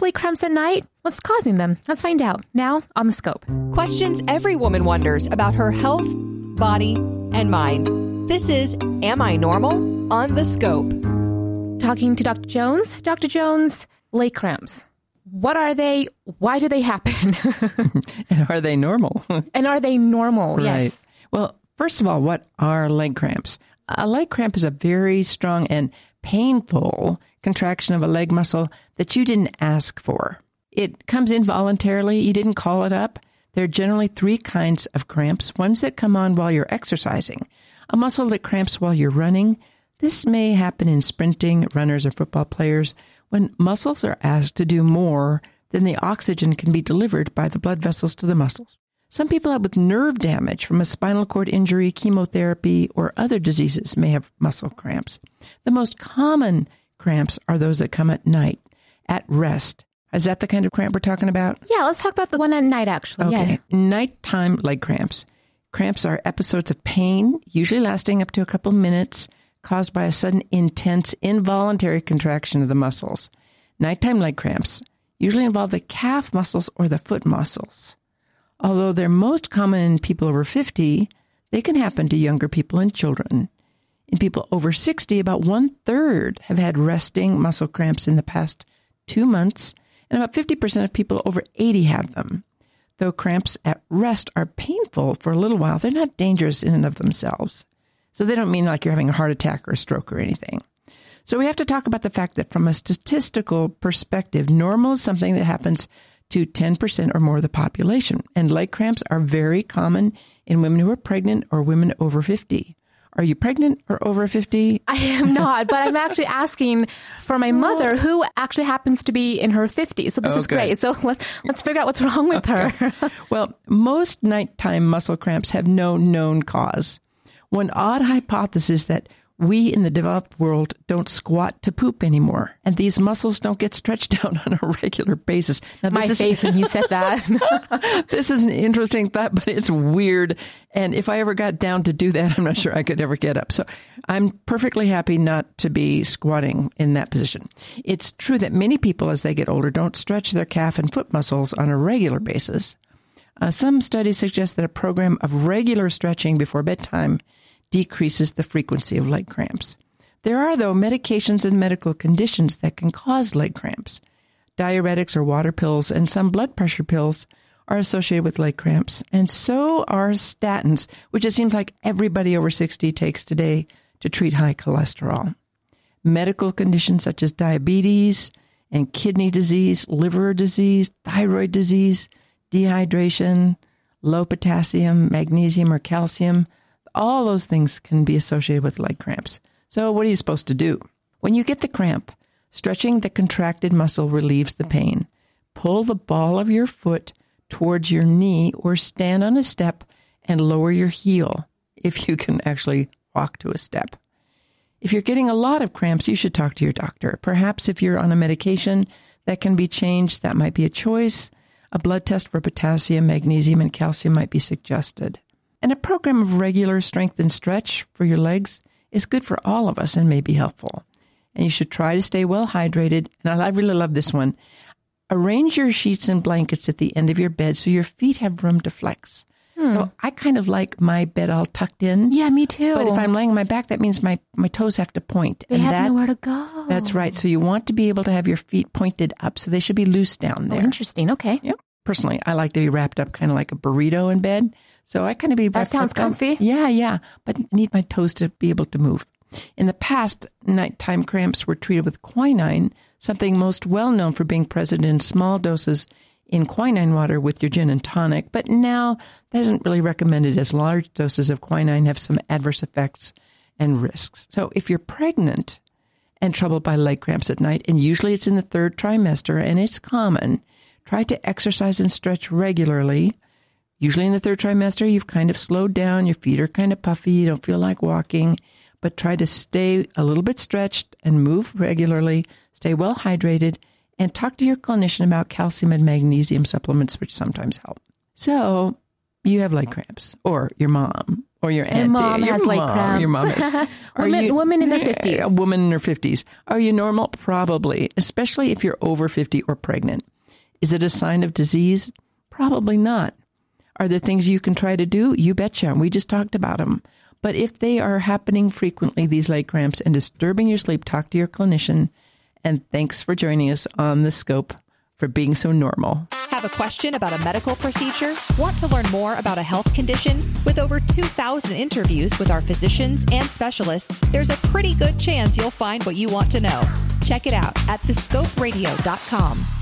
have leg cramps at night? What's causing them? Let's find out now on the scope. Questions every woman wonders about her health, body, and mind. This is Am I Normal on the scope. Talking to Dr. Jones. Dr. Jones, leg cramps. What are they? Why do they happen? and are they normal? and are they normal? Right. Yes. Well, first of all, what are leg cramps? A leg cramp is a very strong and painful contraction of a leg muscle that you didn't ask for. It comes involuntarily. You didn't call it up. There are generally three kinds of cramps ones that come on while you're exercising, a muscle that cramps while you're running. This may happen in sprinting, runners, or football players when muscles are asked to do more than the oxygen can be delivered by the blood vessels to the muscles. Some people with nerve damage from a spinal cord injury, chemotherapy, or other diseases may have muscle cramps. The most common cramps are those that come at night, at rest. Is that the kind of cramp we're talking about? Yeah, let's talk about the one at night, actually. Okay. Yeah. Nighttime leg cramps. Cramps are episodes of pain, usually lasting up to a couple minutes, caused by a sudden intense involuntary contraction of the muscles. Nighttime leg cramps usually involve the calf muscles or the foot muscles. Although they're most common in people over 50, they can happen to younger people and children. In people over 60, about one third have had resting muscle cramps in the past two months, and about 50% of people over 80 have them. Though cramps at rest are painful for a little while, they're not dangerous in and of themselves. So they don't mean like you're having a heart attack or a stroke or anything. So we have to talk about the fact that from a statistical perspective, normal is something that happens to 10% or more of the population. And leg cramps are very common in women who are pregnant or women over 50. Are you pregnant or over 50? I am not, but I'm actually asking for my mother, who actually happens to be in her 50s. So this Oh, is great. So let, let's figure out what's wrong with her. Well, most nighttime muscle cramps have no known cause. One odd hypothesis that we in the developed world don't squat to poop anymore, and these muscles don't get stretched out on a regular basis. Now, my is- face when you said that. this is an interesting thought, but it's weird. And if I ever got down to do that, I'm not sure I could ever get up. So I'm perfectly happy not to be squatting in that position. It's true that many people, as they get older, don't stretch their calf and foot muscles on a regular basis. Uh, some studies suggest that a program of regular stretching before bedtime decreases the frequency of leg cramps. There are, though, medications and medical conditions that can cause leg cramps. Diuretics or water pills and some blood pressure pills are associated with leg cramps, and so are statins, which it seems like everybody over 60 takes today to treat high cholesterol. Medical conditions such as diabetes and kidney disease, liver disease, thyroid disease, dehydration, low potassium, magnesium, or calcium, all those things can be associated with leg cramps. So, what are you supposed to do? When you get the cramp, stretching the contracted muscle relieves the pain. Pull the ball of your foot towards your knee or stand on a step and lower your heel if you can actually walk to a step. If you're getting a lot of cramps, you should talk to your doctor. Perhaps if you're on a medication that can be changed, that might be a choice. A blood test for potassium, magnesium, and calcium might be suggested. And a program of regular strength and stretch for your legs is good for all of us and may be helpful. And you should try to stay well hydrated. And I really love this one. Arrange your sheets and blankets at the end of your bed so your feet have room to flex. Hmm. So I kind of like my bed all tucked in. yeah, me too. But if I'm laying on my back, that means my, my toes have to point. they and have that's, nowhere to go. That's right. So you want to be able to have your feet pointed up. So they should be loose down Oh, there. interesting. Okay. Yep. Personally, I like to be wrapped up kind of like a burrito in bed. So I kind of be That sounds comfy. Yeah, yeah. But need my toes to be able to move. In the past, nighttime cramps were treated with quinine, something most well known for being present in small doses in quinine water with your gin and tonic. But now that isn't really recommended as large doses of quinine have some adverse effects and risks. So if you're pregnant and troubled by leg cramps at night, and usually it's in the third trimester and it's common, try to exercise and stretch regularly. Usually in the third trimester, you've kind of slowed down, your feet are kind of puffy, you don't feel like walking, but try to stay a little bit stretched and move regularly, stay well hydrated, and talk to your clinician about calcium and magnesium supplements, which sometimes help. So, you have leg cramps, or your mom, or your auntie. And mom your has leg cramps. Your mom has. Women- women in their 50s. A woman in her 50s. Are you normal? Probably, especially if you're over 50 or pregnant. Is it a sign of disease? Probably not. Are there things you can try to do? You betcha. We just talked about them. But if they are happening frequently, these leg cramps, and disturbing your sleep, talk to your clinician. And thanks for joining us on the scope for being so normal. Have a question about a medical procedure? Want to learn more about a health condition? With over 2,000 interviews with our physicians and specialists, there's a pretty good chance you'll find what you want to know. Check it out at thescoperadio.com.